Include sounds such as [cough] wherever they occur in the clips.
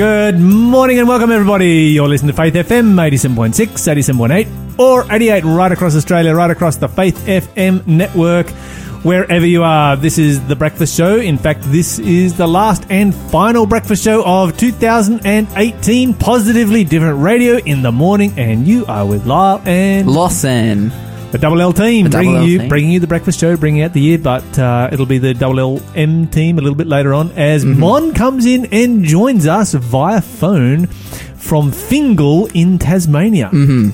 Good morning and welcome everybody. You're listening to Faith FM 87.6, 87.8 or 88 right across Australia, right across the Faith FM network. Wherever you are, this is the breakfast show. In fact, this is the last and final breakfast show of 2018. Positively different radio in the morning, and you are with Lyle and Lawson. The Double L team, The bringing L you team. bringing you the breakfast show, bringing out the year, but uh, it'll be the Double L M team a little bit later on as Mm-hmm. Mon comes in and joins us via phone from Fingal in Tasmania. Mm-hmm.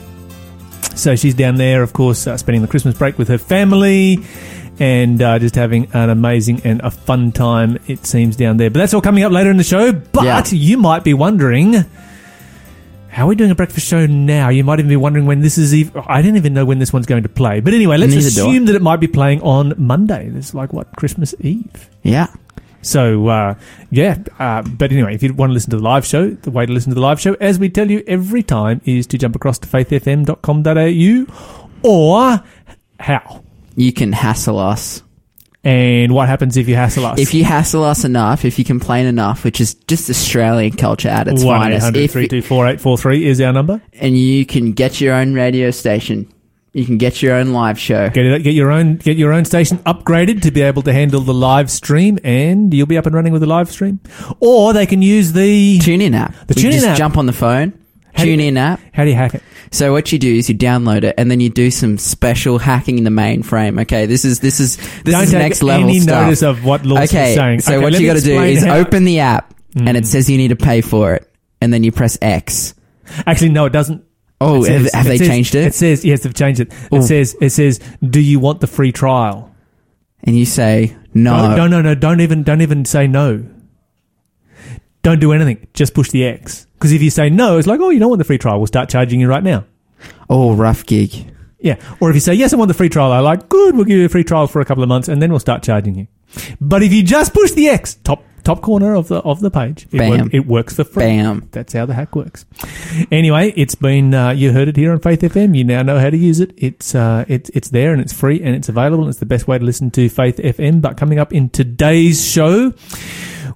So she's down there, of course, uh, spending the Christmas break with her family. And uh, just having an amazing and a fun time, it seems, down there. But that's all coming up later in the show. But Yeah. you might be wondering, how are we doing a breakfast show now? You might even be wondering when this is. Even, I didn't even know when this one's going to play. But anyway, let's Neither assume that it might be playing on Monday. It's like what Christmas Eve. Yeah. So uh, yeah, uh, but anyway, if you want to listen to the live show, the way to listen to the live show, as we tell you every time, is to jump across to faithfm.com.au or how. You can hassle us. And what happens if you hassle us? If you hassle us enough, if you complain enough, which is just Australian culture at its finest, 800 if, 324 843 is our number. and you can get your own radio station. You can get your own live show. Get it, get your own get your own station upgraded to be able to handle the live stream, and you'll be up and running with the live stream. Or they can use the TuneIn app. The TuneIn app. jump on the phone, You- TuneIn app. how do you hack it? So what you do is you download it and then you do some special hacking in the mainframe. Okay, this is this is this Don't is take next level any stuff. notice of what Lawson's okay, saying. so Okay, what you got to do is how- open the app and Mm. it says you need to pay for it, and then you press X. Actually, no, it doesn't. Oh, It says- have, they says- changed it? It says yes, they've changed it. Oh. It says it says, "Do you want the free trial?" and you say no. no, no, no, no. Don't even don't even say no. Don't do anything. Just push the X. Because if you say no, it's like, oh, you don't want the free trial. We'll start charging you right now. Oh, rough gig. Yeah. Or if you say yes, I want the free trial, I like good. We'll give you a free trial for a couple of months, and then we'll start charging you. But if you just push the X, top top corner of the of the page, it, Bam. work- it works for free. Bam. That's how the hack works. Anyway, it's been uh, you heard it here on Faith FM. You now know how to use it. It's uh, it's it's there and it's free and it's available. And it's the best way to listen to Faith FM. But coming up in today's show,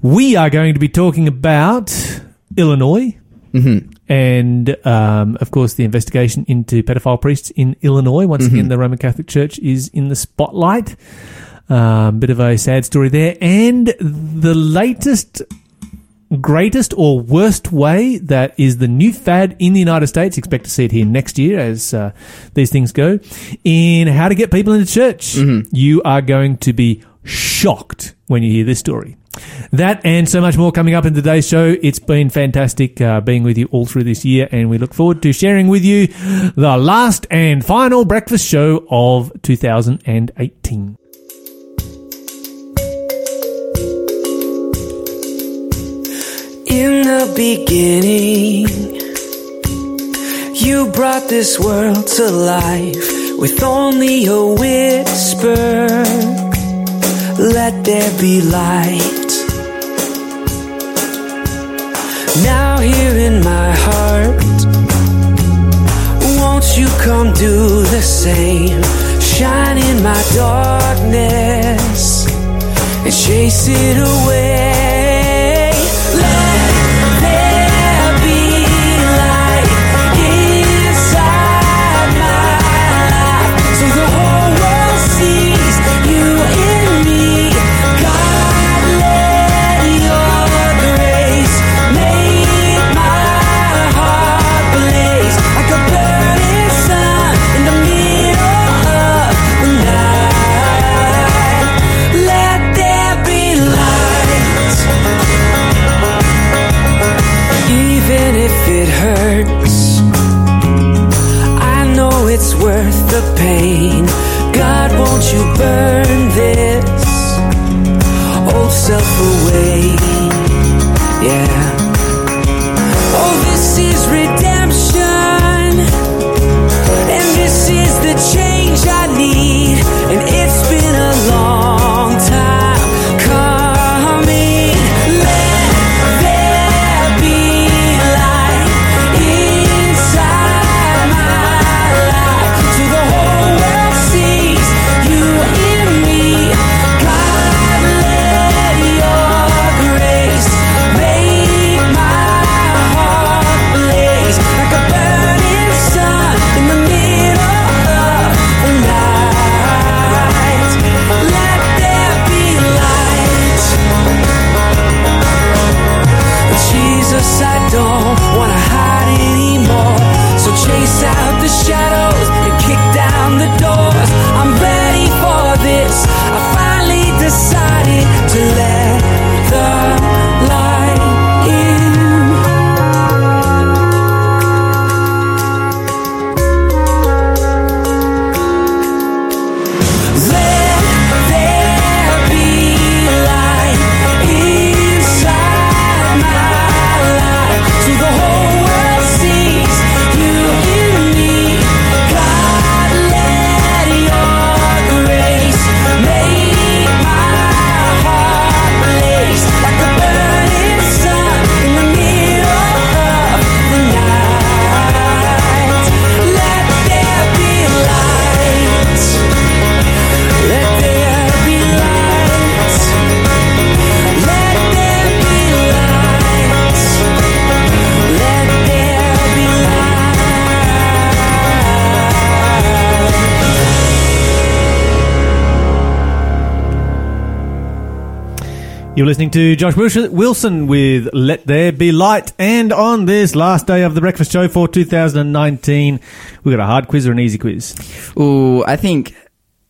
we are going to be talking about Illinois hmm and um, of course the investigation into pedophile priests in Illinois. Once Mm-hmm. again, the Roman Catholic Church is in the spotlight. Um, bit of a sad story there, and the latest. Greatest or worst way that is the new fad in the United States. Expect to see it here next year as uh, these things go. In how to get people into church, Mm-hmm. you are going to be shocked when you hear this story. That and so much more coming up in today's show. It's been fantastic uh, being with you all through this year, and we look forward to sharing with you the last and final breakfast show of 2018. In the beginning, you brought this world to life with only a whisper. Let there be light. Now, here in my heart, won't you come do the same? Shine in my darkness and chase it away. Pain. God, won't you burn cause I don't wanna hide anymore. So chase out the shadows. You're listening to Josh Wilson- with Let There Be Light. And on this last day of the breakfast show for 2019, we've got a hard quiz or an easy quiz. Ooh, I think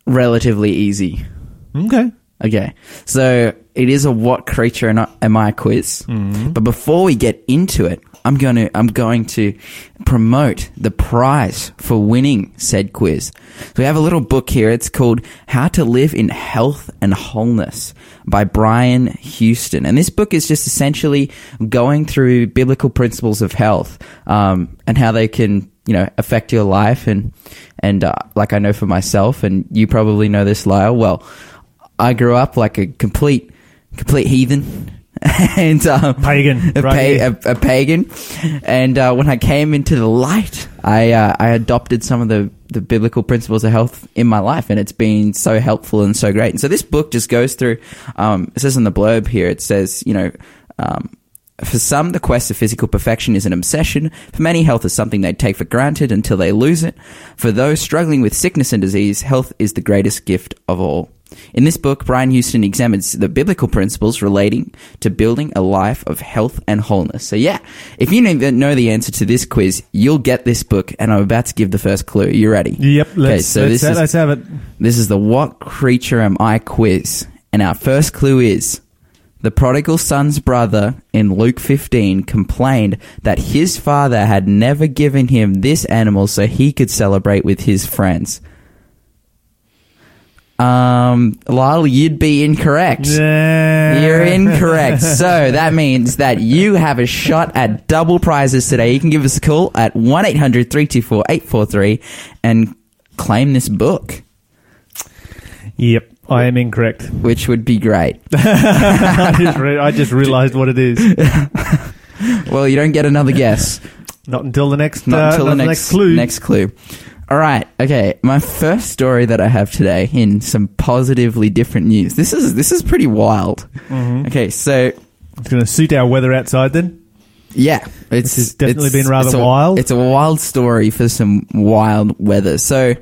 relatively easy. Okay. Okay, so it is a what creature am I- quiz. But before we get into it, I'm going to I'm going to promote the prize for winning said quiz. So we have a little book here. It's called How to Live in Health and Wholeness by Brian Houston, and this book is just essentially going through biblical principles of health um, and how they can you know affect your life and and uh, like I know for myself, and you probably know this, Lyle. Well. I grew up like a complete, complete heathen. [laughs] and um, Pagan, [laughs] a, right pa- a, a pagan. And uh, when I came into the light, I uh, I adopted some of the the biblical principles of health in my life, and it's been so helpful and so great. And so this book just goes through. Um, it says in the blurb here, it says, you know. Um, for some, the quest of physical perfection is an obsession. For many, health is something they take for granted until they lose it. For those struggling with sickness and disease, health is the greatest gift of all. In this book, Brian Houston examines the biblical principles relating to building a life of health and wholeness. So yeah, if you know the answer to this quiz, you'll get this book, and I'm about to give the first clue. You ready? Yep. Let's, okay, so let's, this is let's have it. this is the What Creature Am I quiz. And our first clue is the prodigal son's brother in Luke 15 complained that his father had never given him this animal so he could celebrate with his friends. Um, Lyle, you'd be incorrect. Yeah. You're [laughs] incorrect. so that means that you have a shot at double prizes today. You can give us a call at 1 800 324 843 and claim this book, Yep. I am incorrect. which would be great. [laughs] I just, re- I just realised what it is. [laughs] Well, you don't get another guess. Not until the next, Not uh, until the next, clue. Next clue. All right. Okay. My first story that I have today in some positively different news. This is this is pretty wild. Mm-hmm. Okay. So It's going to suit our weather outside then. Yeah, it's has definitely it's- been rather it's a- wild. It's a wild story for some wild weather. So,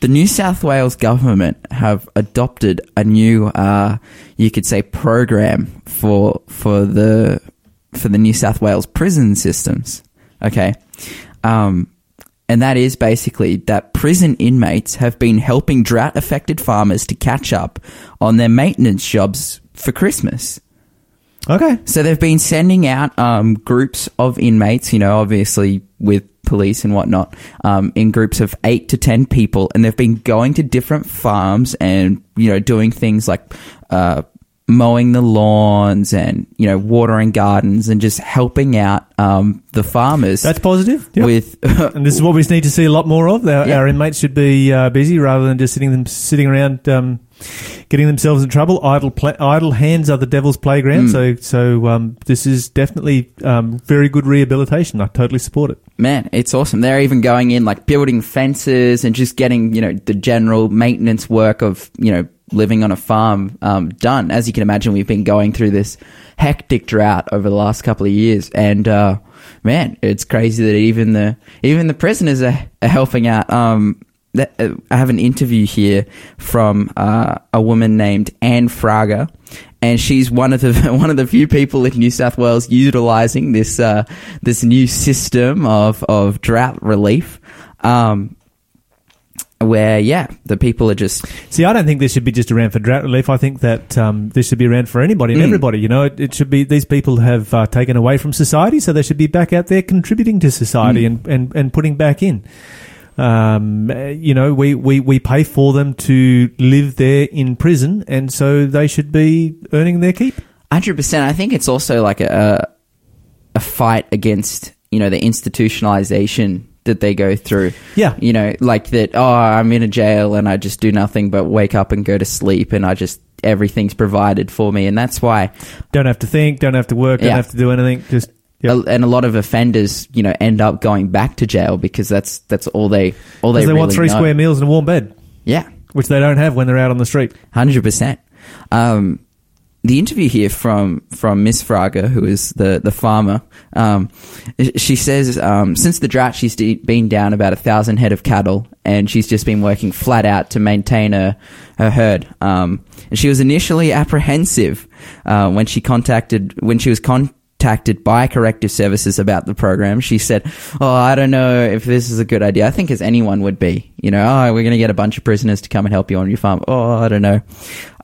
the New South Wales government have adopted a new, uh, you could say, program for for the for the New South Wales prison systems. Okay, um, and that is basically that prison inmates have been helping drought affected farmers to catch up on their maintenance jobs for Christmas. Okay. So they've been sending out um, groups of inmates, you know, obviously with police and whatnot, um, in groups of eight to ten people, and they've been going to different farms and you know doing things like uh, mowing the lawns and you know watering gardens and just helping out um, the farmers That's positive. Yep. with [laughs] and this is what we need to see a lot more of. Our, Yeah. our inmates should be uh, busy rather than just sitting them sitting around, um, getting themselves in trouble. Idle pla idle hands are the devil's playground. Mm. So so um, this is definitely um, very good rehabilitation. I totally support it. Man, it's awesome. They're even going in like building fences and just getting, you know, the general maintenance work of, you know, living on a farm um, done. As you can imagine, we've been going through this hectic drought over the last couple of years, and uh, man, it's crazy that even the even the prisoners are, are helping out. Um, that, uh, I have an interview here from uh, a woman named Anne Fraga, and she's one of the [laughs] one of the few people in New South Wales utilizing this uh, this new system of of drought relief. Um, where yeah, the people are just See, I don't think this should be just around for drought relief. I think that um, this should be around for anybody and Mm. everybody. You know, it, it should be these people have uh, taken away from society, so they should be back out there contributing to society Mm. and, and, and putting back in. Um, you know, we, we, we pay for them to live there in prison, and so they should be earning their keep. Hundred percent. I think it's also like a a fight against you know the institutionalization that they go through. Yeah. You know, like that. Oh, I'm in a jail and I just do nothing but wake up and go to sleep, and I just everything's provided for me, and that's why. Don't have to think, don't have to work, don't Yeah. have to do anything. Just Yep. And a lot of offenders, you know, end up going back to jail because that's that's all they all they, because they, want three know. square meals and a warm bed, Yeah, which they don't have when they're out on the street. hundred percent. Um, the interview here from from Miss Fraga, who is the the farmer, um, she says um, since the drought, she's de- been down about a thousand head of cattle, and she's just been working flat out to maintain her her herd. Um, and she was initially apprehensive uh, when she contacted when she was contacted by corrective services about the program. She said, "Oh, I don't know if this is a good idea. I think as anyone would be, you know, oh, we're going to get a bunch of prisoners to come and help you on your farm. Oh, I don't know."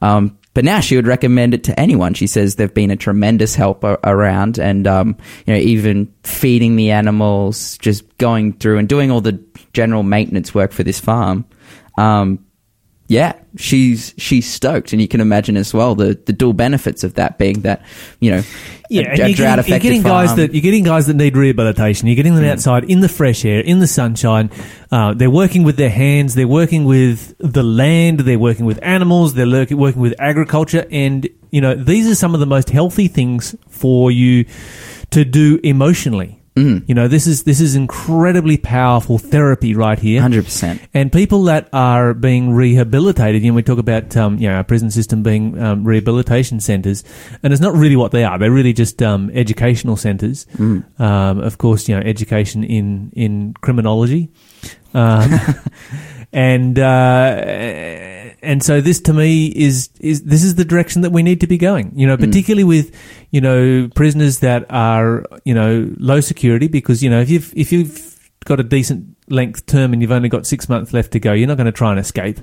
Um, but now she would recommend it to anyone. She says they've been a tremendous help a- around, and um, you know, even feeding the animals, just going through and doing all the general maintenance work for this farm. Um, yeah, she's she's stoked, and you can imagine as well the, the dual benefits of that being that you know, Yeah, a, a you're getting, you're getting guys that you're getting guys that need rehabilitation. You're getting them outside in the fresh air, in the sunshine. Uh, they're working with their hands. They're working with the land. They're working with animals. They're lurk- working with agriculture, and you know these are some of the most healthy things for you to do emotionally. You know, this is this is incredibly powerful therapy right here. hundred percent. And people that are being rehabilitated, you know, we talk about, um, you know, our prison system being um, rehabilitation centres, and it's not really what they are. They're really just um, educational centres. Um, of course, you know, education in in criminology, um, [laughs] and uh, and so this to me is is this is the direction that we need to be going. You know, particularly with you know prisoners that are you know low security, because you know if you've if you've got a decent length term and you've only got six months left to go, you're not going to try and escape.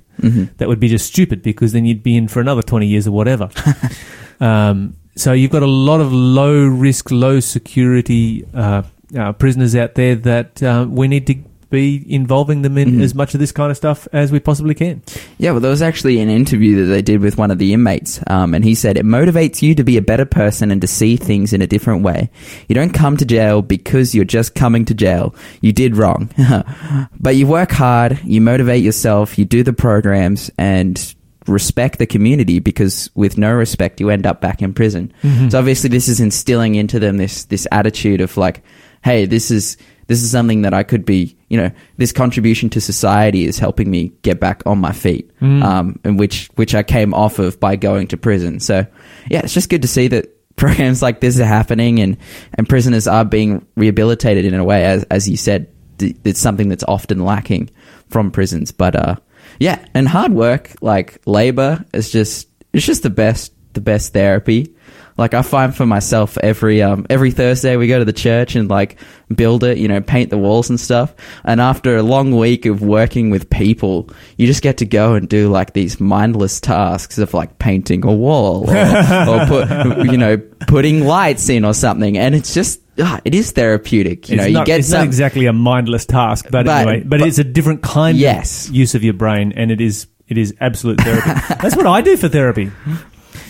That would be just stupid because then you'd be in for another 20 years or whatever. [laughs] um, so you've got a lot of low risk, low security uh, uh, prisoners out there that uh, we need to be involving them in as much of this kind of stuff as we possibly can. Yeah, well, there was actually an interview that they did with one of the inmates, um, and he said it motivates you to be a better person and to see things in a different way. You don't come to jail because you're just coming to jail. You did wrong, [laughs] but you work hard, you motivate yourself, you do the programs, and respect the community because with no respect you end up back in prison. So obviously this is instilling into them this this attitude of like, hey, this is this is something that I could be, you know, this contribution to society is helping me get back on my feet, um, and which which I came off of by going to prison. So yeah, it's just good to see that [laughs] programs like this are happening and and prisoners are being rehabilitated in a way, as as you said, th- it's something that's often lacking from prisons. But uh, yeah, and hard work like labor is just it's just the best the best therapy. Like I find for myself every um every Thursday we go to the church and like build it, you know, paint the walls and stuff. And after a long week of working with people, you just get to go and do like these mindless tasks of like painting a wall or, [laughs] or put you know putting lights in or something. And it's just ah, it is therapeutic. You it's know, you not, get it's some not exactly a mindless task, but, But- anyway, but, but- it's a different kind Yes. of use of your brain, and it is it is absolute therapy. [laughs] That's what I do for therapy.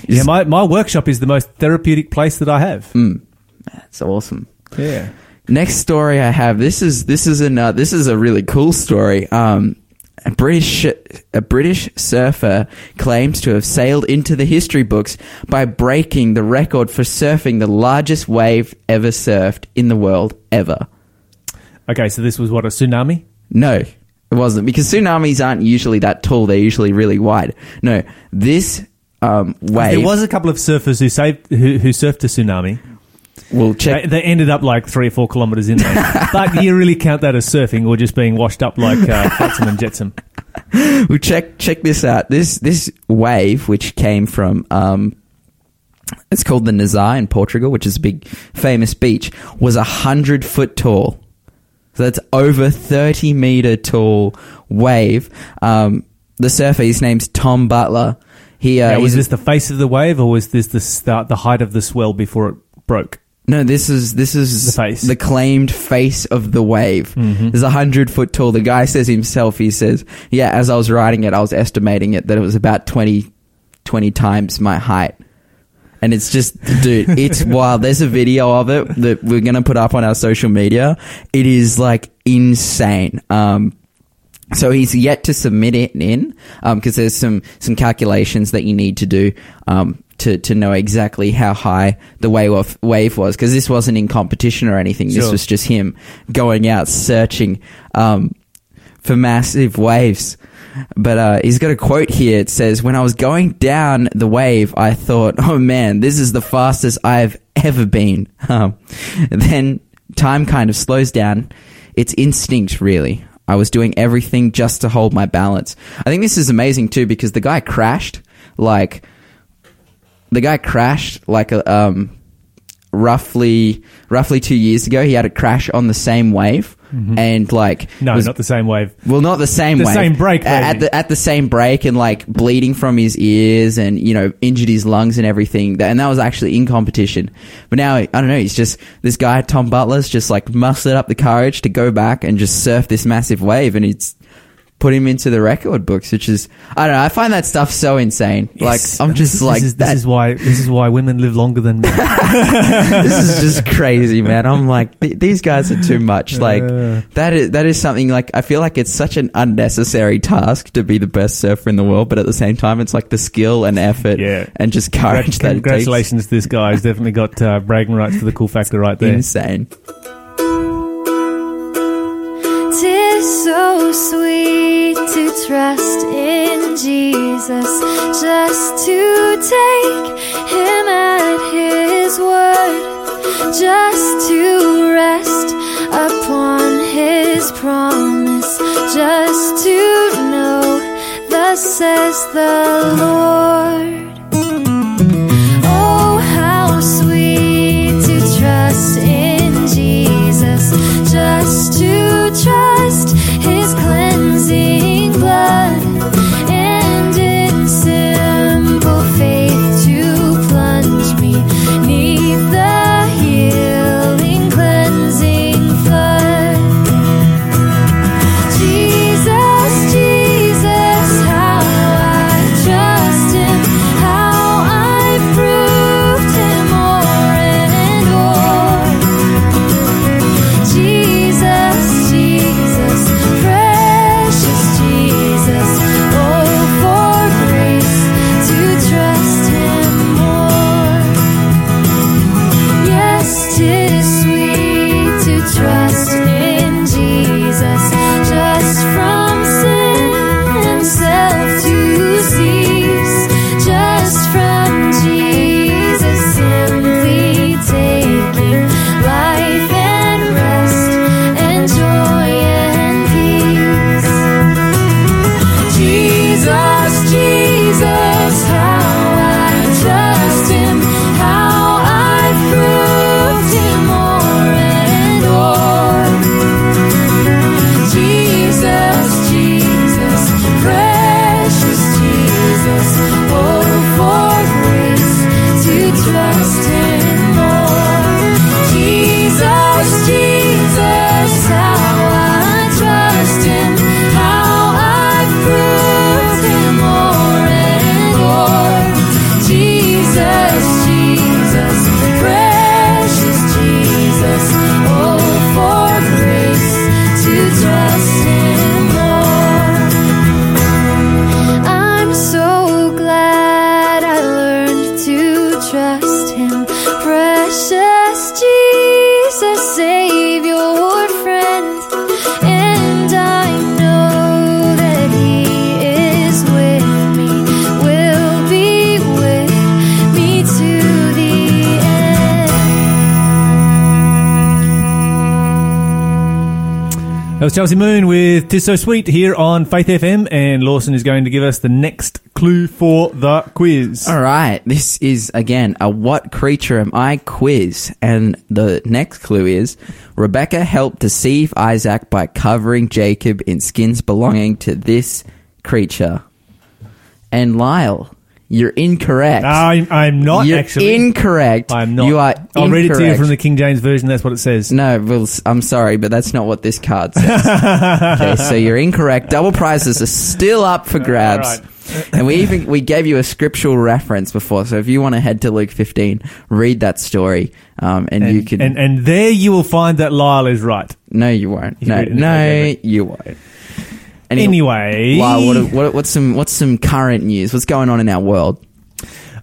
Yeah, my, my workshop is the most therapeutic place that I have. it's awesome. Yeah. Next story I have. This is this is an uh, this is a really cool story. Um, a British a British surfer claims to have sailed into the history books by breaking the record for surfing the largest wave ever surfed in the world ever. Okay, so this was what a tsunami. No, it wasn't because tsunamis aren't usually that tall. They're usually really wide. No, this um, wave. There was a couple of surfers who saved who, who surfed a tsunami. We'll They, they ended up like three or four kilometers in there. [laughs] but do you really count that as surfing or just being washed up like uh, [laughs] Flotsam and Jetsam? Well, check check this out. This this wave, which came from um, it's called the Nazaré in Portugal, which is a big famous beach, was a hundred foot tall. So that's over thirty meter tall wave. Um, the surfer, his name's Tom Butler. He uh, Now, was this the face of the wave or was this the start, the height of the swell before it broke? No, this is this is The face. the claimed face of the wave. It's a hundred foot tall. The guy says himself. He says, "Yeah, as I was riding it, I was estimating it that it was about 20, 20 times my height." And it's just, dude, [laughs] it's wild. There's a video of it that we're gonna put up on our social media. It is like insane. Um, so he's yet to submit it in because there's some some calculations that you need to do um, to to know exactly how high the wave wave was because this wasn't in competition or anything. This was just him going out searching um, for massive waves. But uh, he's got a quote here. It says, "When I was going down the wave, I thought, oh man, this is the fastest I've ever been." [laughs] Um, then time kind of slows down. It's instinct, really. I was doing everything just to hold my balance. I think this is amazing too because the guy crashed like the guy crashed like a um roughly roughly two years ago. He had a crash on the same wave, Mm-hmm. and like No, was- not the same wave. well, not the same The wave. same break, A- at the at the same break, and like bleeding from his ears, and you know injured his lungs and everything. And that was actually in competition. But now I don't know. He's just this guy Tom Butler's just like mustered up the courage to go back and just surf this massive wave, and it's put him into the record books, which is I don't know. I find that stuff so insane. Yes. Like I'm just this like is, this is why this is why women live longer than men. [laughs] this is just crazy, man. I'm like, th- these guys are too much. Like Uh. that is that is something like I feel like it's such an unnecessary task to be the best surfer in the world, but at the same time, it's like the skill and effort, Yeah. and just courage that it Congratulations to this guy. He's definitely got uh, bragging rights for the cool factor right there. Insane. Tis so sweet to trust in Jesus, just to take him at his word, just to rest upon his promise, just to know, thus says the Lord. Was Chelsea Moon with Tis So Sweet here on Faith FM, and Lawson is going to give us the next clue for the quiz. All right, this is again a what creature am I quiz, and the next clue is Rebecca helped deceive Isaac by covering Jacob in skins belonging to this creature. And Lyle, you're incorrect. I'm, I'm not you're actually. incorrect. I'm not. You are. I'll read it to you incorrect. from the King James Version. That's what it says. No, well, s- I'm sorry, but that's not what this card says. okay, [laughs] so you're incorrect. Double prizes are still up for grabs. And we even we gave you a scriptural reference before, so if you want to head to Luke 15, read that story, um, and, And, you can. and, and there you will find that Lyle is right. no, you won't. You No, read it, no, you won't. Anyway. Lyle, what, what, what's some what's some current news? What's going on in our world?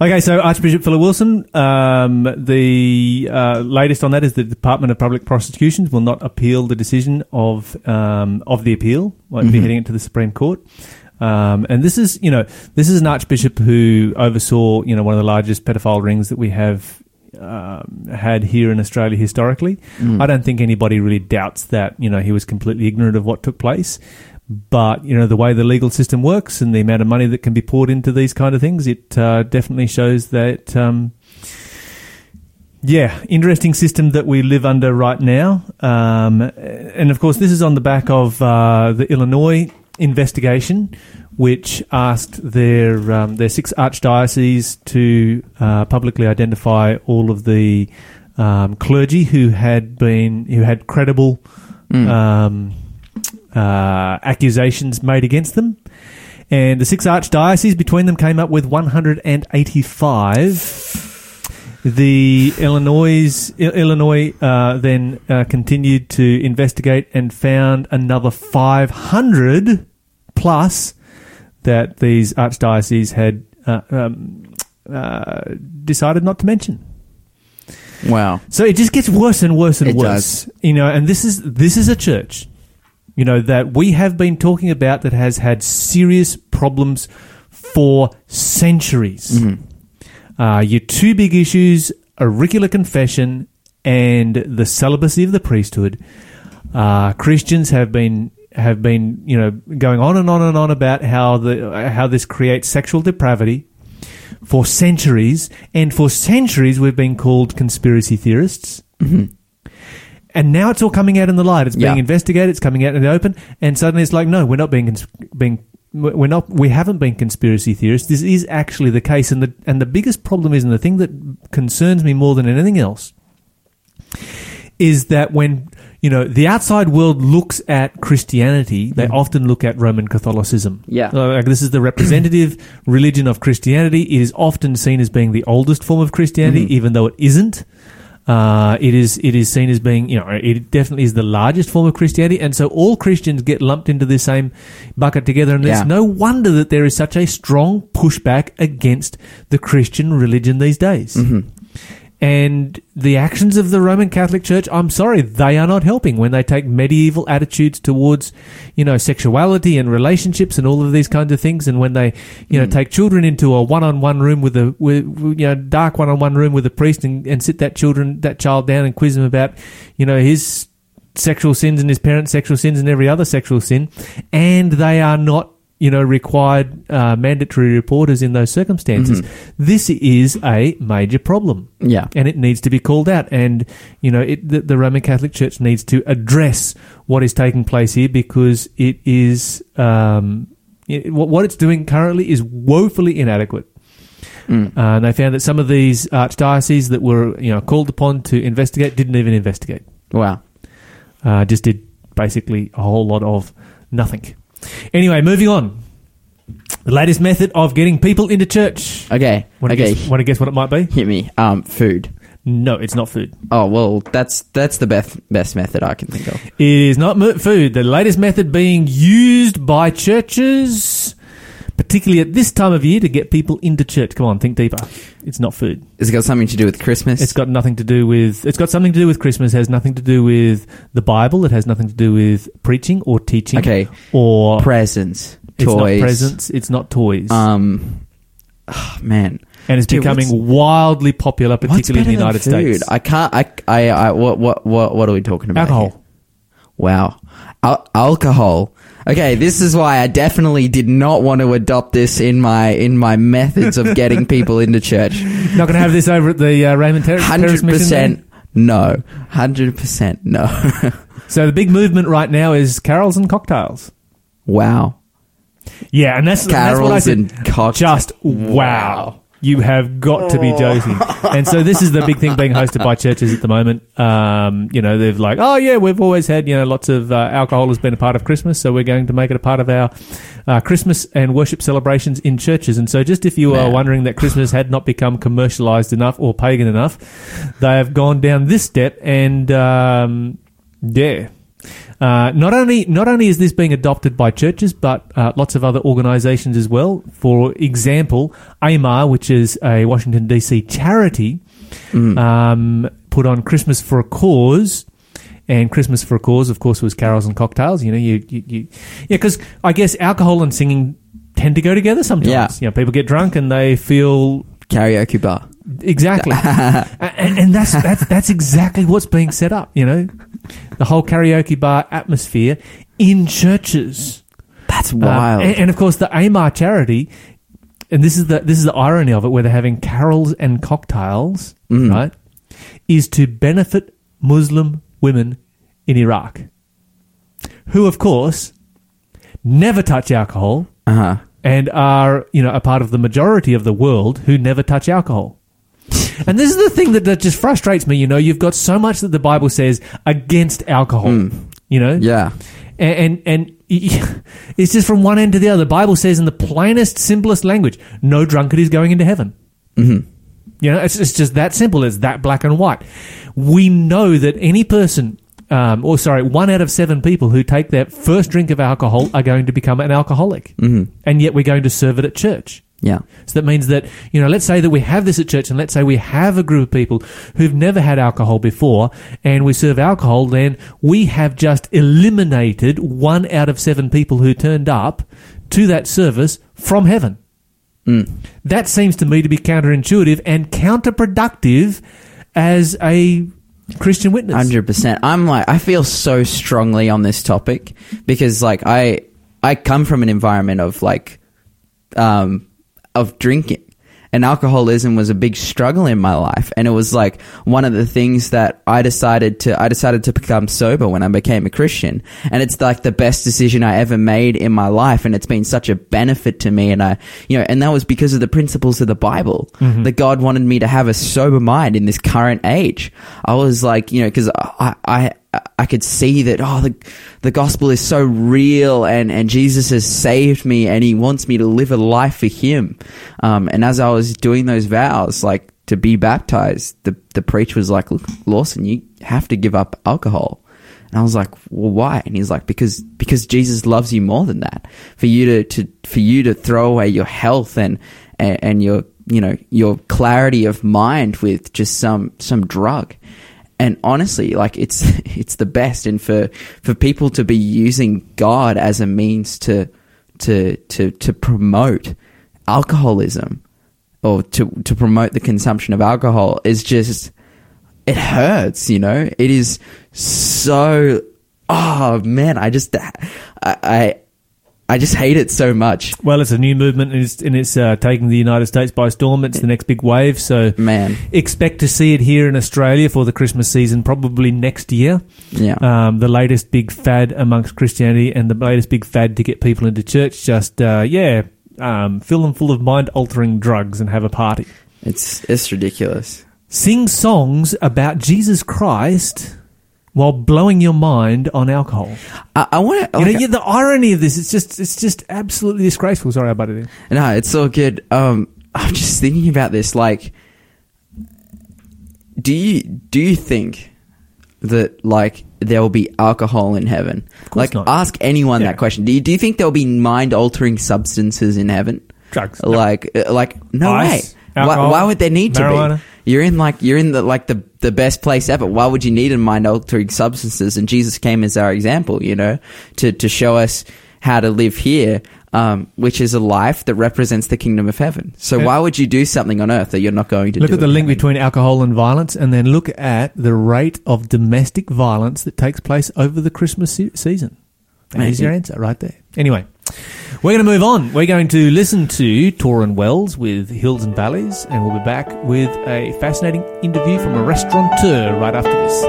Okay, so Archbishop Philip Wilson, um, the uh, latest on that is the Department of Public Prosecutions will not appeal the decision of um, of the appeal, won't be Mhm. heading it to the Supreme Court. Um, and this is, you know, this is an archbishop who oversaw, you know, one of the largest pedophile rings that we have um, had here in Australia historically. I don't think anybody really doubts that, you know, he was completely ignorant of what took place. But, you know, the way the legal system works and the amount of money that can be poured into these kind of things, it uh, definitely shows that, um, yeah, interesting system that we live under right now. Um, and of course, this is on the back of uh, the Illinois investigation, which asked their um, their six archdioceses to uh, publicly identify all of the um, clergy who had been who had credible um, uh, accusations made against them. And the six archdioceses between them came up with 185. The Illinois Illinois uh, then uh, continued to investigate and found another 500 plus that these archdioceses had uh, um, uh, decided not to mention. Wow. So it just gets worse and worse and It worse. You know, and this is this is a church, you know, that we have been talking about that has had serious problems for centuries. Uh, your two big issues: auricular confession and the celibacy of the priesthood. Uh, Christians have been have been you know going on and on and on about how the how this creates sexual depravity for centuries, and for centuries we've been called conspiracy theorists. And now it's all coming out in the light. It's being Yeah. investigated. It's coming out in the open, and suddenly it's like, no, we're not being cons- being we're not we haven't been conspiracy theorists. This is actually the case, and the and the biggest problem is, and the thing that concerns me more than anything else, is that when you know the outside world looks at Christianity, they often look at Roman Catholicism. Yeah. Uh, like this is the representative religion of Christianity. It is often seen as being the oldest form of Christianity, even though it isn't. Uh, it is it is seen as being you know it definitely is the largest form of Christianity, and so all Christians get lumped into the same bucket together. And Yeah. there's no wonder that there is such a strong pushback against the Christian religion these days. And the actions of the Roman Catholic Church, I'm sorry, they are not helping when they take medieval attitudes towards, you know, sexuality and relationships and all of these kinds of things. And when they, you know, hmm. take children into a one-on-one room with a, with, you know, dark one-on-one room with a priest and, and sit that children, that child down and quiz him about, you know, his sexual sins and his parents' sexual sins and every other sexual sin. And they are not, you know, required uh, mandatory reporters in those circumstances. This is a major problem Yeah. and it needs to be called out. And you know, it, the, the Roman Catholic Church needs to address what is taking place here because it is um, it, what what it's doing currently is woefully inadequate. Mm. Uh, and they found that some of these archdioceses that were you know called upon to investigate didn't even investigate. Wow. Uh, just did basically a whole lot of nothing. Anyway, moving on. The latest method of getting people into church. Okay. Want to okay. guess, want to guess what it might be? Hit me. Um, food. No, it's not food. Oh well, that's that's the best best method I can think of. It is not food. The latest method being used by churches, particularly at this time of year, to get people into church. Come on, think deeper. It's not food. Has it got something to do with Christmas? It's got nothing to do with. It's got something to do with Christmas. It has nothing to do with the Bible. It has nothing to do with preaching or teaching. okay. Or Presents, it's toys, not presents. It's not toys. Um, oh, man, and it's dude, becoming wildly popular, particularly in the United? States. I can't. I. I. I what. What. What. What are we talking about? Alcohol. here? Wow. Al- alcohol. Okay, this is why I definitely did not want to adopt this in my in my methods of getting [laughs] people into church. Not going to have this over at the uh, Raymond Terrace Hundred percent no. Hundred percent no. [laughs] So the big movement right now is carols and cocktails. wow. Yeah, and that's, and that's what I Carols said. and cocktails. Just wow. You have got to be joking. and so this is the big thing being hosted by churches at the moment. Um, you know, they've like, oh yeah, we've always had, you know, lots of uh, alcohol has been a part of Christmas, so we're going to make it a part of our uh, Christmas and worship celebrations in churches. And so just if you are wondering that Christmas had not become commercialized enough or pagan enough, they have gone down this step and, um, yeah. Uh, not only not only is this being adopted by churches, but uh, lots of other organisations as well. For example, AMAR, which is a Washington DC charity, um, put on Christmas for a Cause. And Christmas for a Cause, of course, was carols and cocktails. You know, you, you, you yeah, because I guess alcohol and singing tend to go together sometimes. Yeah. You know, people get drunk and they feel Karaoke bar. Exactly, [laughs] and, and that's that's that's exactly what's being set up. You know, the whole karaoke bar atmosphere in churches. That's Um, wild. and, and of course, the Amar charity, and this is the this is the irony of it, where they're having carols and cocktails, Mm. right? Is to benefit Muslim women in Iraq, who, of course, never touch alcohol uh huh. and are you know a part of the majority of the world who never touch alcohol. And this is the thing that, that just frustrates me. You know, you've got so much that the Bible says against alcohol. You know, Yeah. and, and and [laughs] it's just from one end to the other. The Bible says in the plainest, simplest language, no drunkard is going into heaven. Mm-hmm. You know, it's, it's just that simple. It's that black and white. We know that any person, um, or sorry, one out of seven people who take their first drink of alcohol are going to become an alcoholic, Mm-hmm. and yet we're going to serve it at church. Yeah. So that means that, you know, let's say that we have this at church and let's say we have a group of people who've never had alcohol before and we serve alcohol, then we have just eliminated one out of seven people who turned up to that service from heaven. Mm. That seems to me to be counterintuitive and counterproductive as a Christian witness. Hundred percent. I'm like, I feel so strongly on this topic because, like, I I come from an environment of like, um, of drinking, and alcoholism was a big struggle in my life, and it was like one of the things that I decided to I decided to become sober when I became a Christian, and it's like the best decision I ever made in my life, and it's been such a benefit to me, and I you know, and that was because of the principles of the Bible. Mm-hmm. That God wanted me to have a sober mind in this current age. I was like, you know, because I, I I could see that oh the the gospel is so real and and Jesus has saved me and he wants me to live a life for him. Um, and as I was doing those vows, like to be baptized, the the preacher was like, "Look, Lawson, you have to give up alcohol." And I was like, "Well, why?" And he's like, "Because because Jesus loves you more than that. For you to, to for you to throw away your health and and, and your you know your clarity of mind with just some some drug." And honestly like it's [laughs] it's the best. And for for people to be using god as a means to to to to promote alcoholism or to to promote the consumption of alcohol is just it hurts you know? It is so oh man i just i i, I just hate it so much well, it's a new movement and it's, and it's uh, taking the United States by storm. It's the next big wave. So man expect to see it here in Australia for the Christmas season, probably next year. yeah Um, the latest big fad amongst Christianity and the latest big fad to get people into church. Just uh, yeah, um, fill them full of mind altering drugs and have a party. it's it's ridiculous Sing songs about Jesus Christ while blowing your mind on alcohol. i, I want to You know, yeah, the irony of this, it's just, it's just absolutely disgraceful. Sorry, I butted in. No, it's all good. Um, I'm just thinking about this. Like, do you do you think that like there will be alcohol in heaven? like, not. ask anyone Yeah. that question. Do you do you think there will be mind altering substances in heaven? Drugs. Like, uh, like no Ice, way. Why, alcohol, why would there need to be? You're in like you're in the like the the best place ever. Why would you need a mind altering substances? And Jesus came as our example, you know, to to show us how to live here, um, which is a life that represents the kingdom of heaven. So why would you do something on earth that you're not going to Look at the link heaven? between alcohol and violence, and then look at the rate of domestic violence that takes place over the Christmas se- season. There's your answer right there. Anyway, we're going to move on. We're going to listen to Tauren Wells with Hills and Valleys, and we'll be back with a fascinating interview from a restaurateur right after this.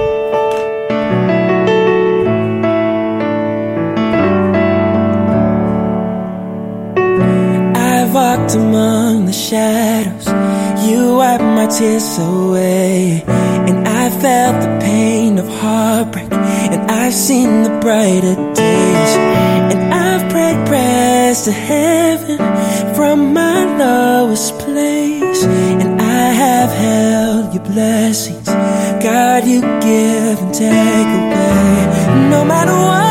I've walked among the shadows. You wiped my tears away. And I felt the pain of heartbreak. And I've seen the brighter days. And I've prayed prayers to heaven from my lowest place. And I have held your blessings. God, you give and take away. No matter what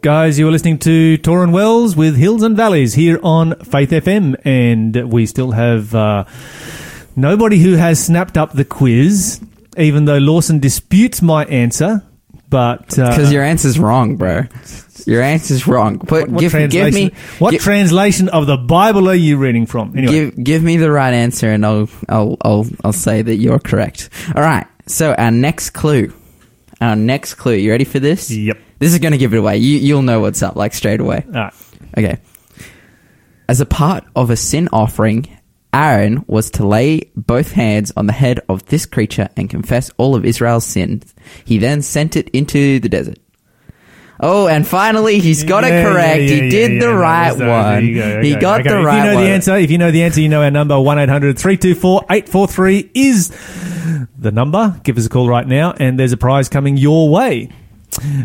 guys. You are listening to Tauren Wells with Hills and Valleys here on Faith FM, and we still have uh, nobody who has snapped up the quiz, even though Lawson disputes my answer. But uh, Because your answer's wrong, bro. Your answer's wrong. But what give, give translation? me what give, translation of the Bible are you reading from? Anyway, give give me the right answer, and I'll I'll I'll I'll say that you're correct. All right. So our next clue, our next clue. You ready for this? Yep. This is going to give it away. You you'll know what's up like straight away. All right. Okay. As a part of a sin offering, Aaron was to lay both hands on the head of this creature and confess all of Israel's sins. He then sent it into the desert. Oh, and finally, he's got Yeah, it correct. yeah, he did yeah, the yeah, right uh, one. go, He okay, got okay. the If right you know one. the answer, if you know the answer, you know our number 1-800-324-843 is the number. Give us a call right now, and there's a prize coming your way.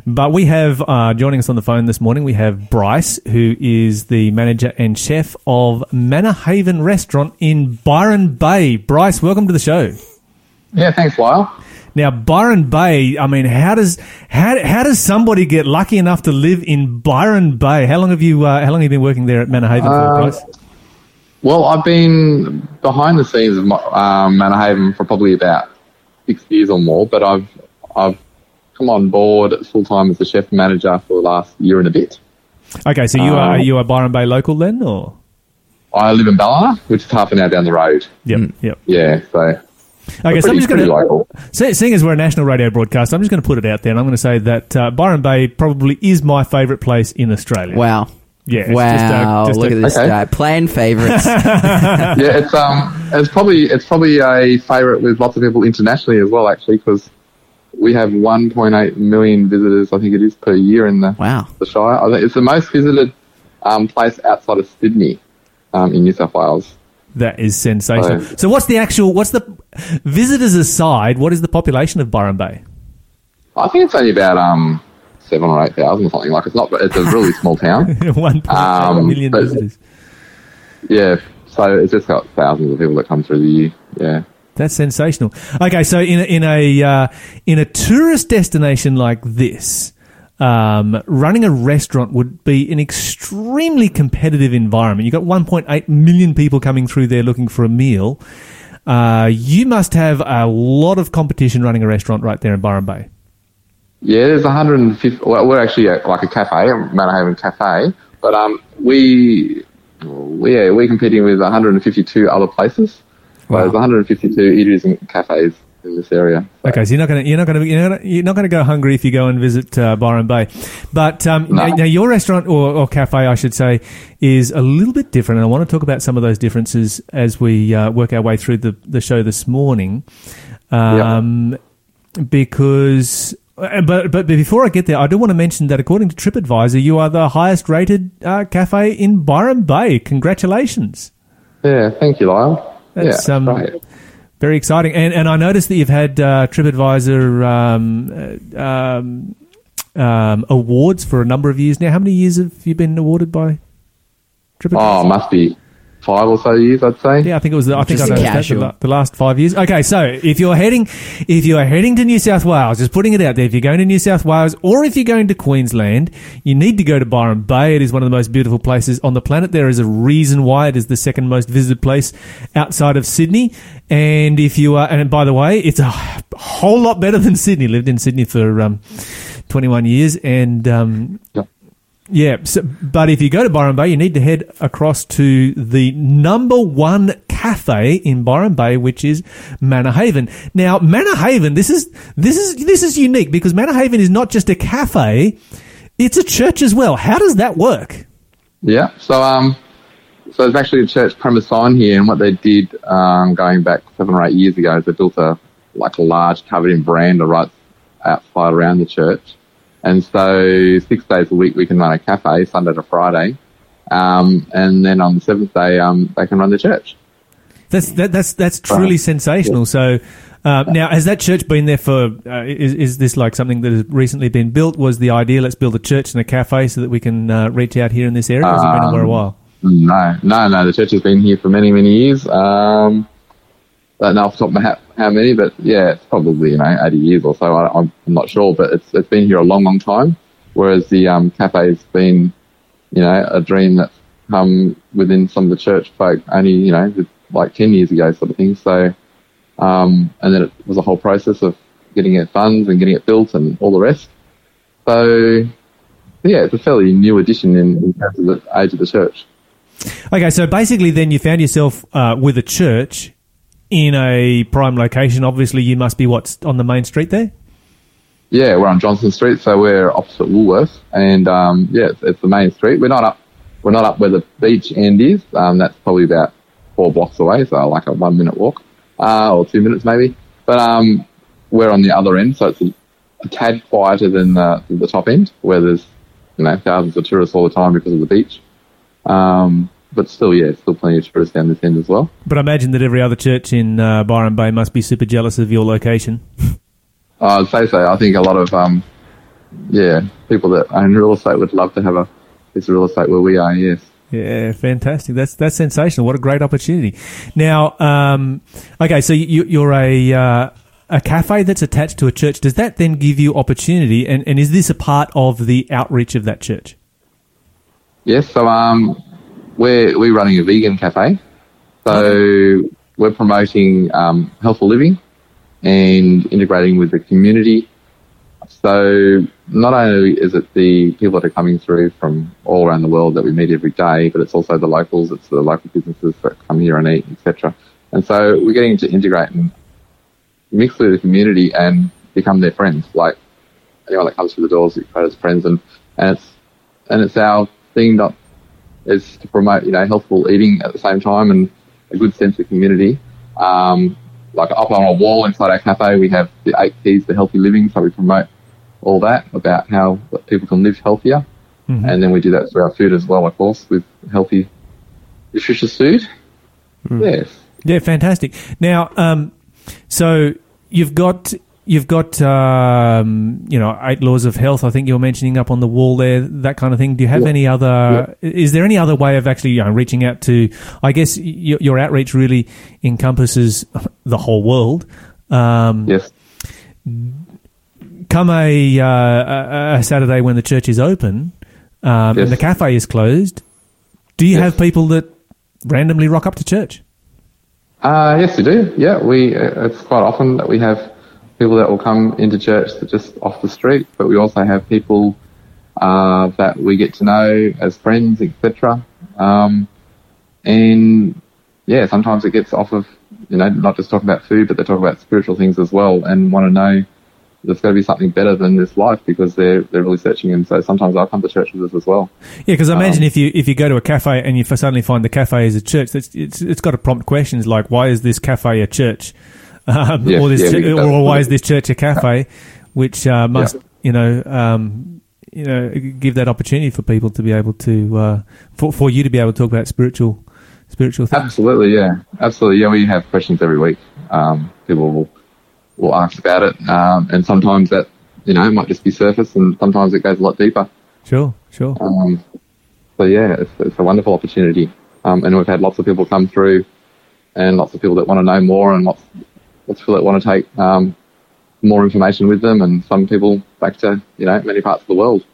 But we have uh, joining us on the phone this morning. We have Bryce, who is the manager and chef of Manna Haven Restaurant in Byron Bay. Bryce, welcome to the show. Yeah, thanks, Lyle. Now, Byron Bay. I mean, how does how how does somebody get lucky enough to live in Byron Bay? How long have you uh, how long have you been working there at Manna Haven for, Uh, Bryce? Well, I've been behind the scenes of um, Manna Haven for probably about six years or more, but I've I've come on board full time as the chef manager for the last year and a bit. Okay, so you are uh, are you a Byron Bay local then, or I live in Ballina, which is half an hour down the road. yep, yep. Yeah, so Okay, so I'm pretty, just going to. local. Se- Seeing as we're a national radio broadcast, I'm just going to put it out there, and I'm going to say that uh, Byron Bay probably is my favourite place in Australia. Wow. Yeah, it's wow. just a- just Look a- at this Okay. guy. Playing favorites. [laughs] yeah, it's um, it's probably it's probably a favourite with lots of people internationally as well, actually, because we have 1.8 million visitors, I think it is, per year in the wow. the Shire. I think it's the most visited um, place outside of Sydney um, in New South Wales. that is sensational. Oh. So, what's the actual? What's the visitors aside? What is the population of Byron Bay? I think it's only about um, seven or eight thousand or something. Like it's not, it's a really small town. [laughs] One Um, million visitors. Yeah, so it's just got thousands of people that come through the year. Yeah. That's sensational. Okay, so in a, in a uh, in a tourist destination like this, um, running a restaurant would be an extremely competitive environment. You've got 1.8 million people coming through there looking for a meal. Uh, you must have a lot of competition running a restaurant right there in Byron Bay. Yeah, there's 150. Well, we're actually at like a cafe, a Manna Haven cafe, but um, we we yeah, we're competing with 152 other places. Wow. There's 152 eateries and cafes in this area. So. Okay, so you're not going to you're not going to you're not, going to go hungry if you go and visit uh, Byron Bay, but um, no. now, now, your restaurant or, or, cafe, I should say, is a little bit different, and I want to talk about some of those differences as we uh, work our way through the the show this morning, um, yep. because. Uh, but but before I get there, I do want to mention that according to TripAdvisor, you are the highest rated uh, cafe in Byron Bay. Congratulations! Yeah, thank you, Lyle. That's yeah, um, right. Very exciting. And and I noticed that you've had uh, TripAdvisor um, uh, um, um, awards for a number of years now. How many years have you been awarded by TripAdvisor? Oh, must be five or so years, I'd say. Yeah, I think it was. The, I think just I noticed that, the, the, last five years. Okay, so if you're heading, if you are heading to New South Wales, just putting it out there, if you're going to New South Wales or if you're going to Queensland, you need to go to Byron Bay. It is one of the most beautiful places on the planet. There is a reason why it is the second most visited place outside of Sydney. And if you are, and by the way, it's a whole lot better than Sydney. Lived in Sydney for um, 21 years, and um, yep. Yeah, so, but if you go to Byron Bay, you need to head across to the number one cafe in Byron Bay, which is Manna Haven. Now, Manna Haven, this is this is this is unique because Manna Haven is not just a cafe; it's a church as well. How does that work? Yeah, so um, so there's actually a church premise on here, and what they did um, going back seven or eight years ago is they built a like a large covered in veranda right outside around the church and so six days a week we can run a cafe, Sunday to Friday. Um, and then on the seventh day, um, they can run the church. That's that, that's that's truly right. sensational. So uh, now, has that church been there for? Uh, is, is this like something that has recently been built? Was the idea let's build a church and a cafe so that we can uh, reach out here in this area? Or has it been there a while? No, no, no. The church has been here for many, many years. Um, don't know off the top of my head how many, but yeah, it's probably you know 80 years or so. I, am not sure, but it's it's been here a long, long time. Whereas the um, cafe's been, you know, a dream that's come within some of the church folk only you know like 10 years ago, sort of thing. So, um, and then it was a whole process of getting it funds and getting it built and all the rest. So, yeah, it's a fairly new addition in, in terms of the age of the church. Okay, so basically, then you found yourself uh, with a church in a prime location. Obviously, you must be what's on the main street there. Yeah, we're on Jonson Street, so we're opposite Woolworths, and um, yeah, it's, it's, the main street. We're not up, we're not up where the beach end is. Um, that's probably about four blocks away, so like a one minute walk, uh, or two minutes maybe. But um, we're on the other end, so it's a, a tad quieter than the, the top end, where there's you know thousands of tourists all the time because of the beach. Um, but still, yeah, still plenty of tourists down this end as well. But I imagine that every other church in uh, Byron Bay must be super jealous of your location. [laughs] I'd say so. I think a lot of, um, yeah, people that own real estate would love to have a piece of real estate where we are. Yes. Yeah, fantastic. That's that's sensational. What a great opportunity. Now, um, okay, so you, are a uh, a cafe that's attached to a church. Does that then give you opportunity? And, and is this a part of the outreach of that church? Yes. So um, we're we're running a vegan cafe, so we're promoting um, healthful living and integrating with the community. So not only is it the people that are coming through from all around the world that we meet every day, but it's also the locals, it's the local businesses that come here and eat, etc. And so we're getting to integrate and mix with the community and become their friends. Like anyone that comes through the doors, we create as friends, and and it's and it's our thing not is to promote, you know, healthful eating at the same time and a good sense of community. Um, like up on a wall inside our cafe, we have the eight keys to healthy living. So we promote all that about how people can live healthier. Mm-hmm. And then we do that through our food as well, of course, with healthy, nutritious food. Mm. Yes. Yeah, fantastic. Now, um, so you've got you've got um, you know eight laws of health. I think you were mentioning up on the wall there, that kind of thing. Do you have Yeah. any other? Is there any other way of actually you know, reaching out to? I guess your, your outreach really encompasses [laughs] the whole world. Um, Yes. Come a, uh, a, a Saturday when the church is open um, Yes. and the cafe is closed, do you Yes. have people that randomly rock up to church? Uh, yes, we do. Yeah, we. uh, It's quite often that we have people that will come into church that just off the street, but we also have people uh, that we get to know as friends, etc. Um, and yeah, sometimes it gets off of you know not just talking about food, but they talk about spiritual things as well, and want to know there's got to be something better than this life because they're they're really searching. And so sometimes I'll come to church with us as well. Yeah, because I imagine Um, if you if you go to a cafe and you suddenly find the cafe is a church, that's, it's it's got to prompt questions like why is this cafe a church, [laughs] um, Yes, or this yeah, or is this church a cafe, which uh, must Yeah. you know um, you know give that opportunity for people to be able to uh, for for you to be able to talk about spiritual spiritual things. Absolutely, yeah, absolutely, yeah. We have questions every week. Um, people will will ask about it, um, and sometimes that you know might just be surface, and sometimes it goes a lot deeper. Sure, sure. Um, so yeah, it's, it's a wonderful opportunity, um, and we've had lots of people come through, and lots of people that want to know more, and lots of people that want to take um, more information with them, and some people back to you know many parts of the world.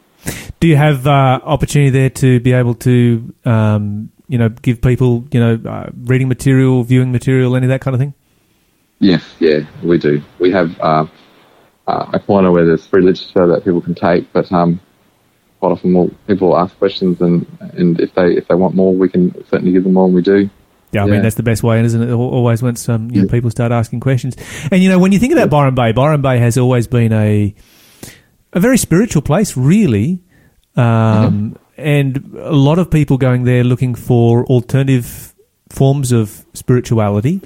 Do you have uh, opportunity there to be able to um, you know give people you know uh, reading material, viewing material, any of that kind of thing? Yes, yeah, we do. We have uh, uh, a corner where there's free literature that people can take, but um, quite often we'll, people ask questions, and and if they if they want more, we can certainly give them more, and we do. Yeah, I mean that's the best way, isn't it? Always once um, you know people start asking questions, and you know when you think about Byron Bay, Byron Bay has always been a a very spiritual place, really, um, and a lot of people going there looking for alternative forms of spirituality.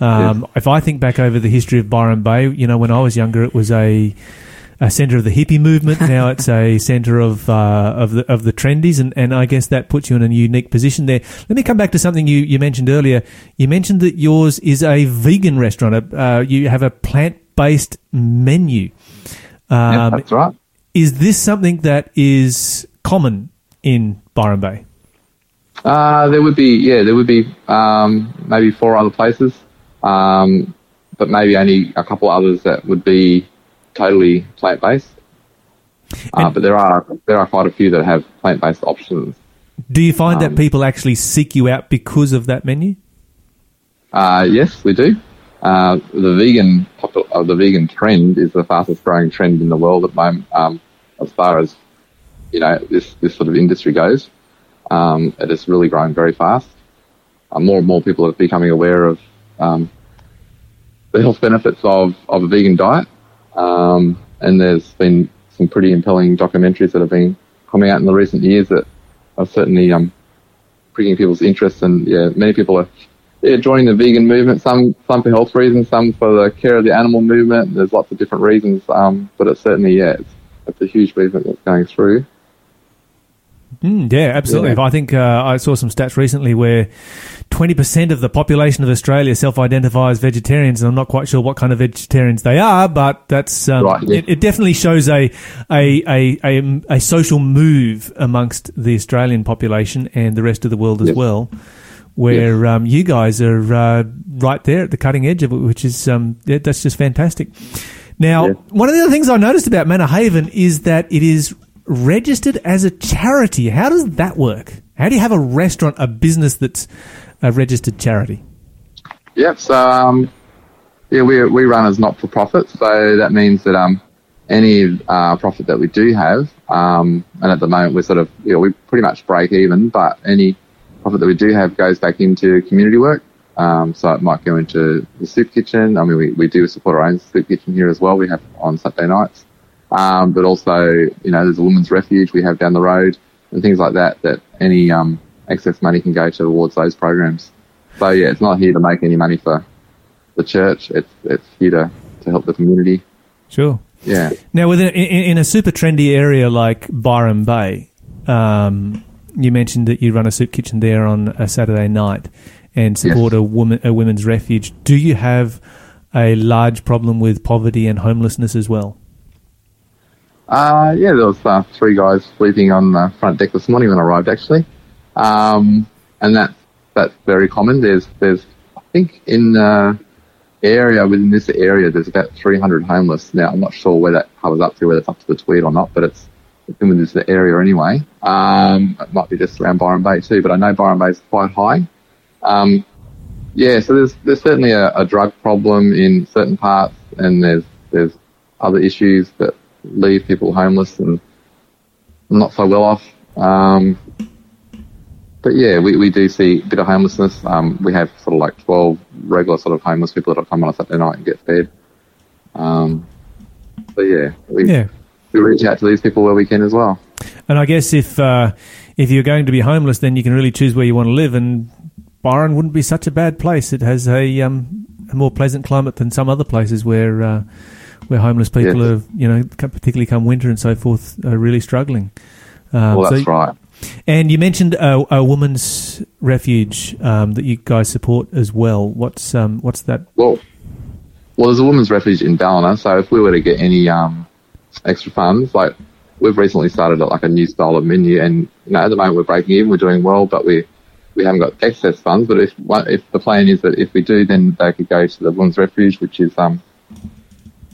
Um, If I think back over the history of Byron Bay, you know, when I was younger, it was a a centre of the hippie movement. [laughs] Now it's a centre of uh, of the of the trendies, and, and I guess that puts you in a unique position there. Let me come back to something you, you mentioned earlier. You mentioned that yours is a vegan restaurant. Uh, you have a plant based menu. Yeah, Um, that's right. is this something that is common in Byron Bay? Uh, there would be, yeah, there would be um, maybe four other places, um, but maybe only a couple others that would be totally plant based. Uh, but there are there are quite a few that have plant based options. Do you find that Um, people actually seek you out because of that menu? Uh, yes, we do. Uh, the vegan popul- uh, the vegan trend is the fastest growing trend in the world at the moment, um, as far as you know this this sort of industry goes. Um, it is really growing very fast. Uh, more and more people are becoming aware of um, the health benefits of, of a vegan diet, um, and there's been some pretty impelling documentaries that have been coming out in the recent years that are certainly um, pricking people's interest, and yeah, many people are yeah, joining the vegan movement. Some some for health reasons, some for the care of the animal movement. There's lots of different reasons, um, but it's certainly yeah, it's, it's a huge movement that's going through. Mm, yeah, absolutely. I think uh, I saw some stats recently where 20% of the population of Australia self-identify as vegetarians, and I'm not quite sure what kind of vegetarians they are, but that's um, Right, yeah. it, it definitely shows a a, a a a social move amongst the Australian population and the rest of the world as Yes. well. Where um, you guys are uh, right there at the cutting edge of it, which is um, yeah, that's just fantastic. Now, one of the other things I noticed about Manna Haven is that it is registered as a charity. How does that work? How do you have a restaurant, a business that's a registered charity? Yep. So um, yeah, we we run as not for profit, so that means that um, any uh, profit that we do have, um, and at the moment we're sort of you know we pretty much break even, but any profit that we do have goes back into community work. Um, so it might go into the soup kitchen. I mean, we, we do support our own soup kitchen here as well. We have on Saturday nights. Um, but also, you know, there's a women's refuge we have down the road and things like that, that any um, excess money can go towards those programs. So, yeah, it's not here to make any money for the church. It's, it's here to, to help the community. Sure. Yeah. Now, within in, in a super trendy area like Byron Bay, um, you mentioned that you run a soup kitchen there on a Saturday night and support a woman a women's refuge. Do you have a large problem with poverty and homelessness as well? Uh, yeah, there was uh, three guys sleeping on the front deck this morning when I arrived, actually, um, and that's that's very common. There's there's I think in the area within this area there's about 300 homeless. Now I'm not sure where that covers up to, whether it's up to the tweed or not, but it's within this area anyway. Um, it might be just around Byron Bay too, but I know Byron Bay is quite high. Um, yeah, so there's there's certainly a, a drug problem in certain parts, and there's there's other issues that leave people homeless and not so well off. Um, but yeah, we, we do see a bit of homelessness. Um, we have sort of like 12 regular sort of homeless people that come on a Saturday night and get fed. Um, but yeah, we, Yeah. we reach out to these people where we can as well. And I guess if uh, if you're going to be homeless, then you can really choose where you want to live. And Byron wouldn't be such a bad place. It has a, um, a more pleasant climate than some other places where uh, where homeless people Yes. are, you know, particularly come winter and so forth, are really struggling. Um, well, so- that's right. And you mentioned a, a woman's refuge um, that you guys support as well. What's um, what's that? Well, well, there's a women's refuge in Ballina, so if we were to get any um, extra funds, like we've recently started like a new style of menu, and you know at the moment we're breaking even, we're doing well, but we we haven't got excess funds. But if one- if the plan is that if we do, then they could go to the women's refuge, which is um,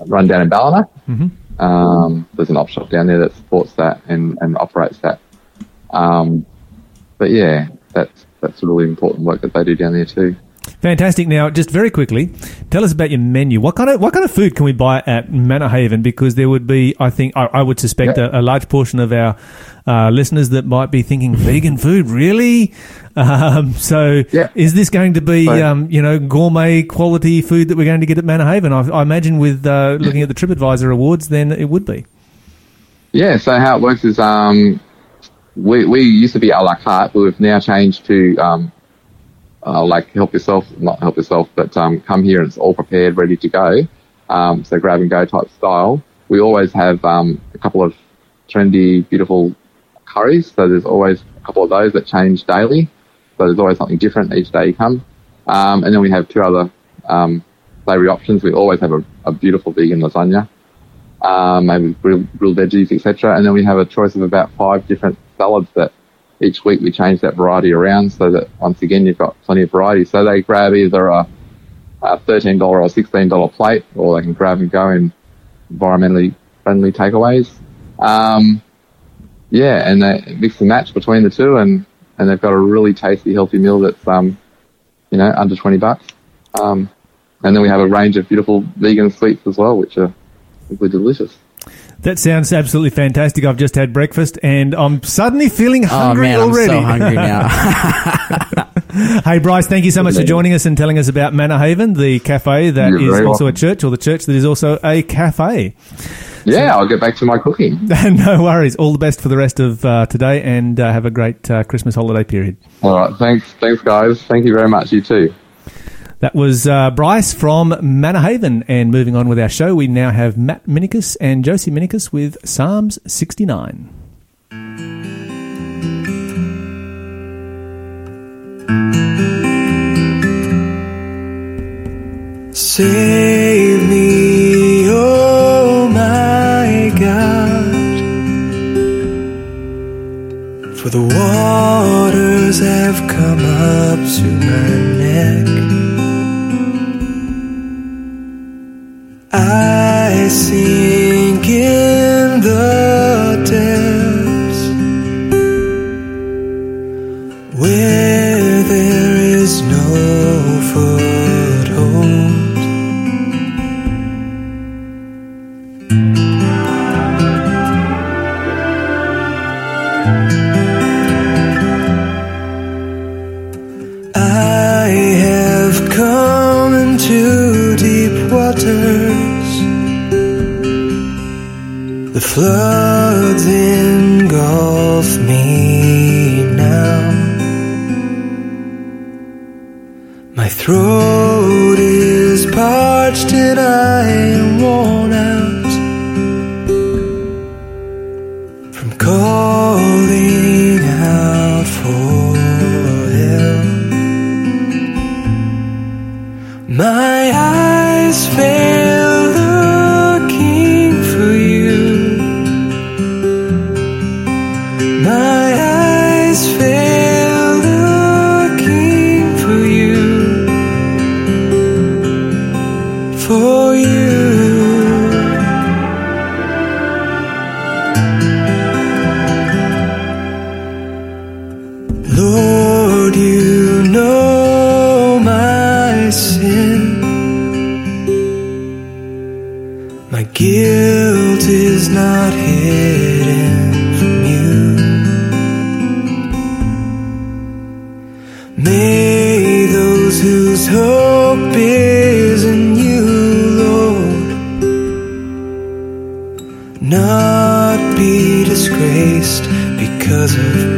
run down in Ballina. Mhm. Um, there's an op shop down there that supports that and, and operates that. Um, but yeah, that's that's really important work that they do down there too. Fantastic. Now, just very quickly, tell us about your menu. What kind of what kind of food can we buy at Manna Haven? Because there would be, I think, I, I would suspect Yeah. a, a large portion of our uh, listeners that might be thinking, vegan food, really? [laughs] Um, so, Yeah. is this going to be, um, you know, gourmet quality food that we're going to get at Manna Haven? I, I imagine with uh, looking at the TripAdvisor awards, then it would be. Yeah, so how it works is um, we, we used to be a la carte, but we've now changed to um, uh, like help yourself, not help yourself, but um, come here and it's all prepared, ready to go. Um, so grab and go type style. We always have um, a couple of trendy, beautiful curries. So there's always a couple of those that change daily. So there's always something different each day you come. Um, and then we have two other um, flavoury options. We always have a, a beautiful vegan lasagna um, maybe grilled, grilled veggies, etc. And then we have a choice of about five different salads that each week we change that variety around so that once again you've got plenty of variety. So they grab either a, a $13 or $16 plate or they can grab and go in environmentally friendly takeaways. Um, yeah, and they mix and match between the two and, and they've got a really tasty, healthy meal that's, um, you know, under 20 bucks. Um, and then we have a range of beautiful vegan sweets as well, which are simply delicious. That sounds absolutely fantastic. I've just had breakfast and I'm suddenly feeling Oh hungry man, already. I'm so hungry now. [laughs] [laughs] Hey, Bryce, thank you so much for joining us and telling us about Manna Haven, the cafe that You're is also welcome. a church, or the church that is also a cafe. Yeah, I'll get back to my cooking. [laughs] no worries. All the best for the rest of uh, today and uh, have a great uh, Christmas holiday period. All right, thanks, thanks, guys. Thank you very much. You too. That was uh, Bryce from Manna. And moving on with our show, we now have Matt Minicus and Josie Minicus with Psalms 69. Save me, oh my God. For the waters have come up to my My guilt is not hidden from you. May those whose hope is in you, Lord, not be disgraced because of